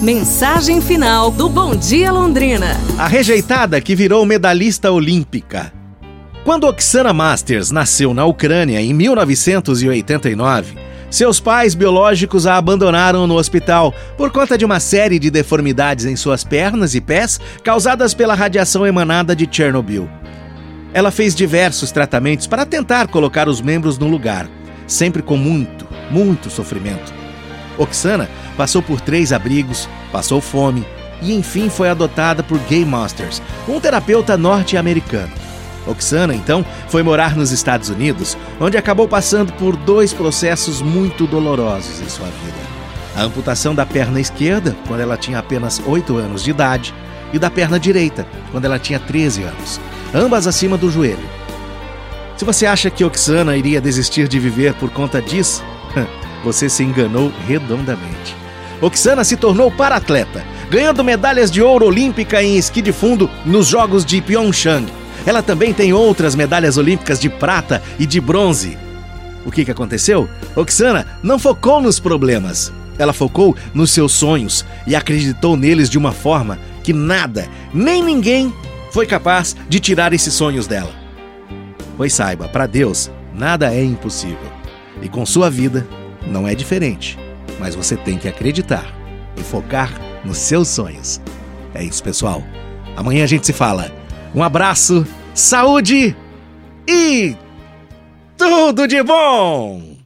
Mensagem final do Bom Dia Londrina. A rejeitada que virou medalhista olímpica. Quando Oksana Masters nasceu na Ucrânia em 1989, seus pais biológicos a abandonaram no hospital por conta de uma série de deformidades em suas pernas e pés causadas pela radiação emanada de Chernobyl. Ela fez diversos tratamentos para tentar colocar os membros no lugar, sempre com muito, muito sofrimento. Oksana passou por três abrigos, passou fome e enfim foi adotada por Gay Masters, um terapeuta norte-americano. Oksana, então, foi morar nos Estados Unidos, onde acabou passando por dois processos muito dolorosos em sua vida. A amputação da perna esquerda, quando ela tinha apenas 8 anos de idade, e da perna direita, quando ela tinha 13 anos, ambas acima do joelho. Se você acha que Oksana iria desistir de viver por conta disso, você se enganou redondamente. Oksana se tornou para-atleta, ganhando medalhas de ouro olímpica em esqui de fundo nos Jogos de Pyeongchang. Ela também tem outras medalhas olímpicas de prata e de bronze. O que, que aconteceu? Oksana não focou nos problemas. Ela focou nos seus sonhos e acreditou neles de uma forma que nada, nem ninguém, foi capaz de tirar esses sonhos dela. Pois saiba, para Deus, nada é impossível. E com sua vida, não é diferente. Mas você tem que acreditar e focar nos seus sonhos. É isso, pessoal. Amanhã a gente se fala. Um abraço, saúde e tudo de bom!